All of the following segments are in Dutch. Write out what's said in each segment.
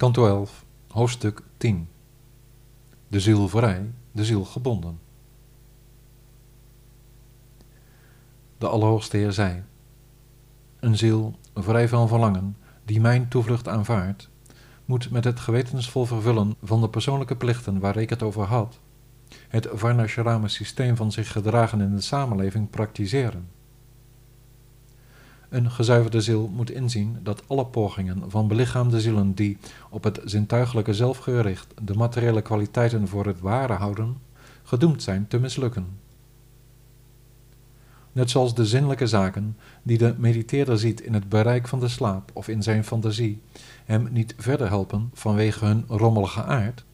Kanto 11, hoofdstuk 10. De ziel vrij, de ziel gebonden. De Allerhoogste Heer zei: Een ziel vrij van verlangen, die mijn toevlucht aanvaardt, moet met het gewetensvol vervullen van de persoonlijke plichten waar ik het over had, het Varnashrama systeem van zich gedragen in de samenleving praktiseren. Een gezuiverde ziel moet inzien dat alle pogingen van belichaamde zielen die op het zintuigelijke zelf gericht de materiële kwaliteiten voor het ware houden, gedoemd zijn te mislukken. Net zoals de zinnelijke zaken die de mediteerder ziet in het bereik van de slaap of in zijn fantasie hem niet verder helpen vanwege hun rommelige aard,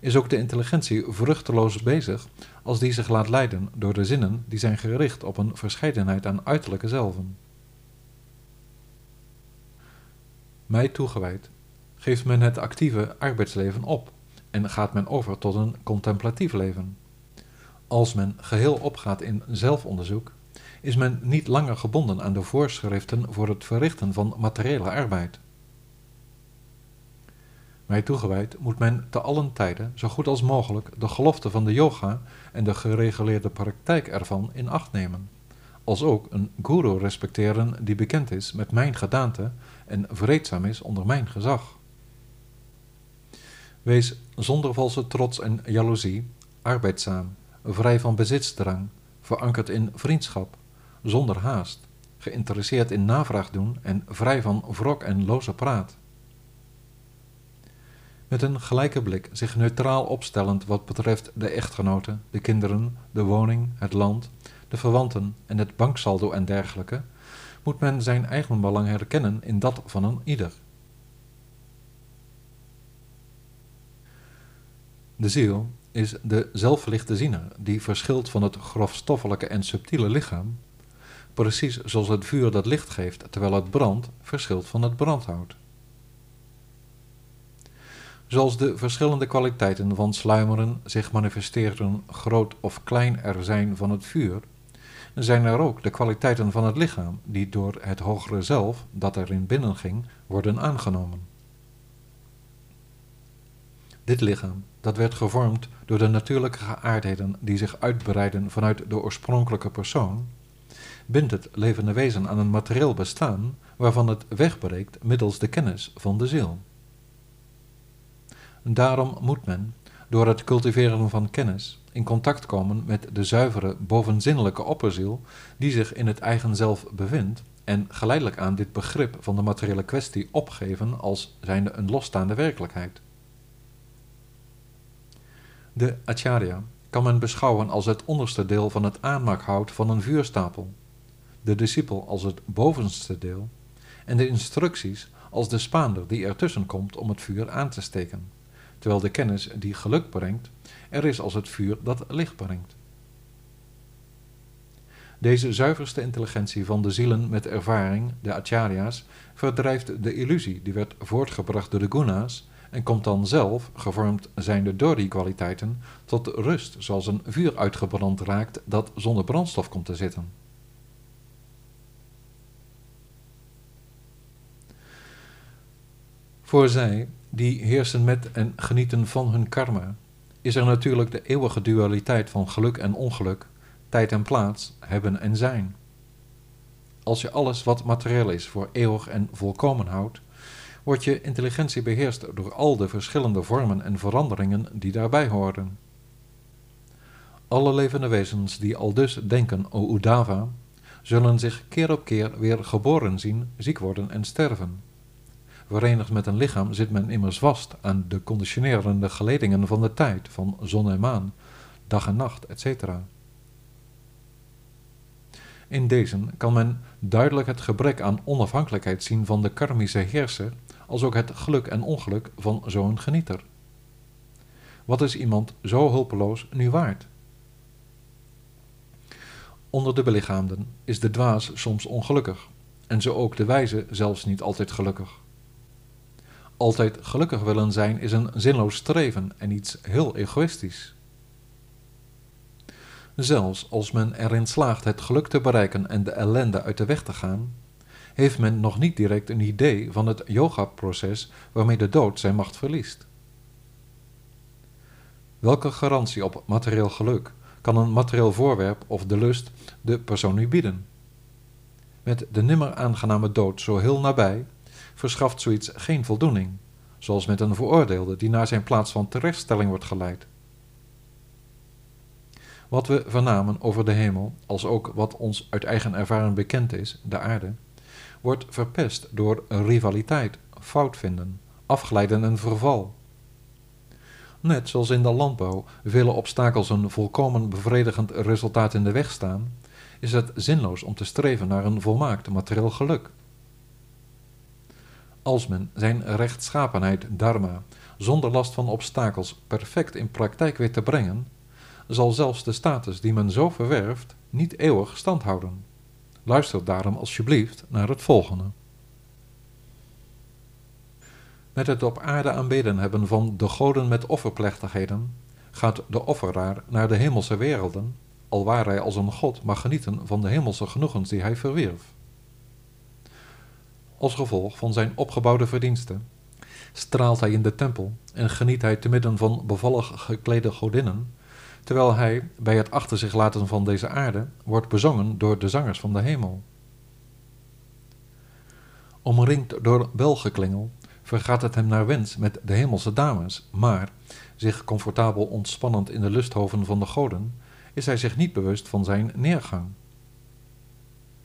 is ook de intelligentie vruchteloos bezig als die zich laat leiden door de zinnen die zijn gericht op een verscheidenheid aan uiterlijke zelven. Mij toegewijd, geeft men het actieve arbeidsleven op en gaat men over tot een contemplatief leven. Als men geheel opgaat in zelfonderzoek, is men niet langer gebonden aan de voorschriften voor het verrichten van materiële arbeid. Mij toegewijd moet men te allen tijden zo goed als mogelijk de gelofte van de yoga en de gereguleerde praktijk ervan in acht nemen als ook een guru respecteren die bekend is met mijn gedaante en vreedzaam is onder mijn gezag. Wees zonder valse trots en jaloezie, arbeidzaam, vrij van bezitsdrang, verankerd in vriendschap, zonder haast, geïnteresseerd in navraag doen en vrij van wrok en loze praat. Met een gelijke blik zich neutraal opstellend wat betreft de echtgenoten, de kinderen, de woning, het land, de verwanten en het banksaldo en dergelijke, moet men zijn eigen belang herkennen in dat van een ieder. De ziel is de zelfverlichte ziener die verschilt van het grofstoffelijke en subtiele lichaam, precies zoals het vuur dat licht geeft terwijl het brandt verschilt van het brandhout. Zoals de verschillende kwaliteiten van sluimeren zich manifesteren groot of klein er zijn van het vuur, zijn er ook de kwaliteiten van het lichaam die door het hogere zelf dat erin binnenging worden aangenomen. Dit lichaam, dat werd gevormd door de natuurlijke geaardheden die zich uitbreiden vanuit de oorspronkelijke persoon, bindt het levende wezen aan een materieel bestaan waarvan het wegbreekt middels de kennis van de ziel. Daarom moet men, door het cultiveren van kennis, in contact komen met de zuivere, bovenzinnelijke opperziel die zich in het eigen zelf bevindt en geleidelijk aan dit begrip van de materiële kwestie opgeven als zijnde een losstaande werkelijkheid. De acharya kan men beschouwen als het onderste deel van het aanmaakhout van een vuurstapel, de discipel als het bovenste deel en de instructies als de spaander die ertussen komt om het vuur aan te steken, terwijl de kennis die geluk brengt er is als het vuur dat licht brengt. Deze zuiverste intelligentie van de zielen met ervaring, de acharya's, verdrijft de illusie die werd voortgebracht door de guna's en komt dan zelf, gevormd zijnde door die kwaliteiten, tot rust zoals een vuur uitgebrand raakt dat zonder brandstof komt te zitten. Voor zij, die heersen met en genieten van hun karma, is er natuurlijk de eeuwige dualiteit van geluk en ongeluk, tijd en plaats, hebben en zijn. Als je alles wat materieel is voor eeuwig en volkomen houdt, wordt je intelligentie beheerst door al de verschillende vormen en veranderingen die daarbij horen. Alle levende wezens die al dus denken, o Udava, zullen zich keer op keer weer geboren zien, ziek worden en sterven. Verenigd met een lichaam zit men immers vast aan de conditionerende geledingen van de tijd, van zon en maan, dag en nacht, etc. In deze kan men duidelijk het gebrek aan onafhankelijkheid zien van de karmische heerser, als ook het geluk en ongeluk van zo'n genieter. Wat is iemand zo hulpeloos nu waard? Onder de belichaamden is de dwaas soms ongelukkig, en zo ook de wijze zelfs niet altijd gelukkig. Altijd gelukkig willen zijn is een zinloos streven en iets heel egoïstisch. Zelfs als men erin slaagt het geluk te bereiken en de ellende uit de weg te gaan, heeft men nog niet direct een idee van het yoga-proces waarmee de dood zijn macht verliest. Welke garantie op materieel geluk kan een materieel voorwerp of de lust de persoon nu bieden? Met de nimmer aangename dood zo heel nabij, verschaft zoiets geen voldoening, zoals met een veroordeelde die naar zijn plaats van terechtstelling wordt geleid. Wat we vernamen over de hemel, als ook wat ons uit eigen ervaring bekend is, de aarde, wordt verpest door rivaliteit, fout vinden, afglijden en verval. Net zoals in de landbouw vele obstakels een volkomen bevredigend resultaat in de weg staan, is het zinloos om te streven naar een volmaakt materieel geluk. Als men zijn rechtschapenheid dharma zonder last van obstakels perfect in praktijk weet te brengen, zal zelfs de status die men zo verwerft niet eeuwig stand houden. Luister daarom alsjeblieft naar het volgende. Met het op aarde aanbeden hebben van de goden met offerplechtigheden gaat de offeraar naar de hemelse werelden, alwaar hij als een god mag genieten van de hemelse genoegens die hij verwierf. Als gevolg van zijn opgebouwde verdiensten straalt hij in de tempel en geniet hij te midden van bevallig geklede godinnen terwijl hij, bij het achter zich laten van deze aarde, wordt bezongen door de zangers van de hemel. Omringd door belgeklingel vergaat het hem naar wens met de hemelse dames, maar, zich comfortabel ontspannend in de lusthoven van de goden, is hij zich niet bewust van zijn neergang.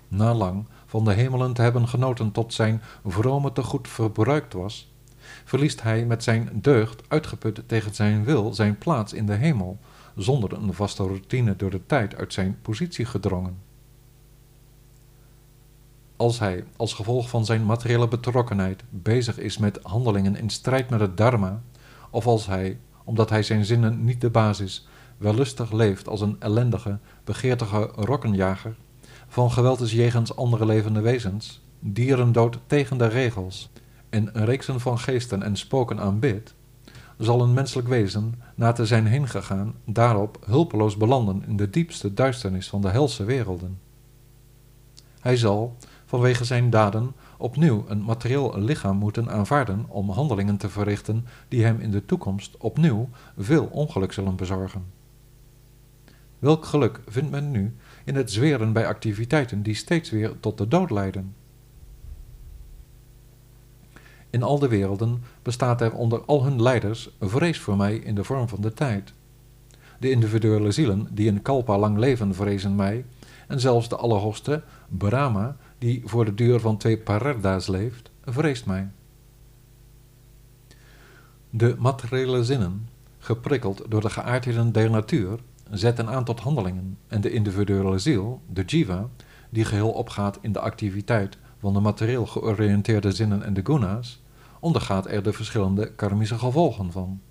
Na lang van de hemelen te hebben genoten tot zijn vrome te goed verbruikt was, verliest hij met zijn deugd uitgeput tegen zijn wil zijn plaats in de hemel, zonder een vaste routine door de tijd uit zijn positie gedrongen. Als hij, als gevolg van zijn materiële betrokkenheid, bezig is met handelingen in strijd met het dharma, of als hij, omdat hij zijn zinnen niet de basis, wellustig leeft als een ellendige, begeertige rokkenjager, van geweld is jegens andere levende wezens, dierendood tegen de regels, en reeksen van geesten en spoken aanbidt, zal een menselijk wezen, na te zijn heengegaan, daarop hulpeloos belanden in de diepste duisternis van de helse werelden. Hij zal, vanwege zijn daden, opnieuw een materieel lichaam moeten aanvaarden om handelingen te verrichten die hem in de toekomst opnieuw veel ongeluk zullen bezorgen. Welk geluk vindt men nu in het zweren bij activiteiten die steeds weer tot de dood leiden? In al de werelden bestaat er onder al hun leiders vrees voor mij in de vorm van de tijd. De individuele zielen die een kalpa lang leven vrezen mij, en zelfs de Allerhoogste, Brahma, die voor de duur van twee pararda's leeft, vreest mij. De materiële zinnen, geprikkeld door de geaardheden der natuur, zetten aan tot handelingen en de individuele ziel, de jiva, die geheel opgaat in de activiteit van de materieel georiënteerde zinnen en de guna's, ondergaat er de verschillende karmische gevolgen van.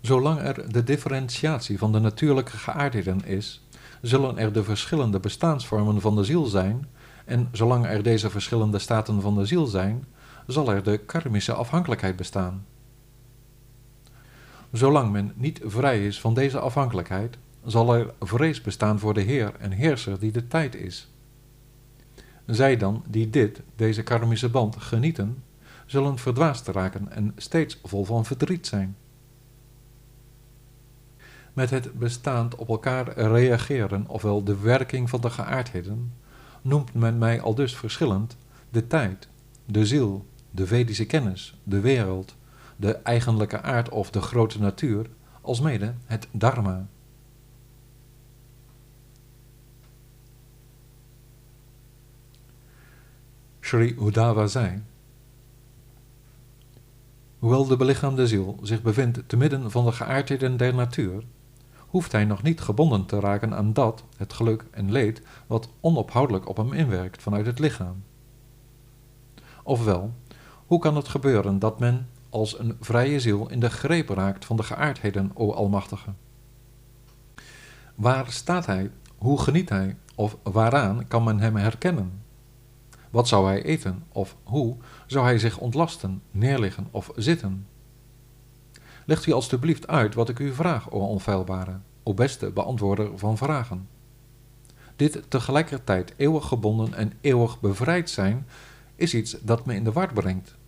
Zolang er de differentiatie van de natuurlijke geaardheden is, zullen er de verschillende bestaansvormen van de ziel zijn, en zolang er deze verschillende staten van de ziel zijn, zal er de karmische afhankelijkheid bestaan. Zolang men niet vrij is van deze afhankelijkheid, zal er vrees bestaan voor de Heer en Heerser die de tijd is. Zij dan, die dit, deze karmische band, genieten, zullen verdwaasd raken en steeds vol van verdriet zijn. Met het bestaand op elkaar reageren, ofwel de werking van de geaardheden, noemt men mij al dus verschillend de tijd, de ziel, de Vedische kennis, de wereld, de eigenlijke aard of de grote natuur, alsmede het dharma. Sri Uddhava zei, Hoewel de belichaamde ziel zich bevindt te midden van de geaardheden der natuur, hoeft hij nog niet gebonden te raken aan dat, het geluk en leed, wat onophoudelijk op hem inwerkt vanuit het lichaam. Ofwel, hoe kan het gebeuren dat men als een vrije ziel in de greep raakt van de geaardheden, o Almachtige? Waar staat hij? Hoe geniet hij? Of waaraan kan men hem herkennen? Wat zou hij eten? Of hoe zou hij zich ontlasten, neerliggen of zitten? Legt u alstublieft uit wat ik u vraag, o onfeilbare, o beste beantwoorder van vragen. Dit tegelijkertijd eeuwig gebonden en eeuwig bevrijd zijn is iets dat me in de war brengt.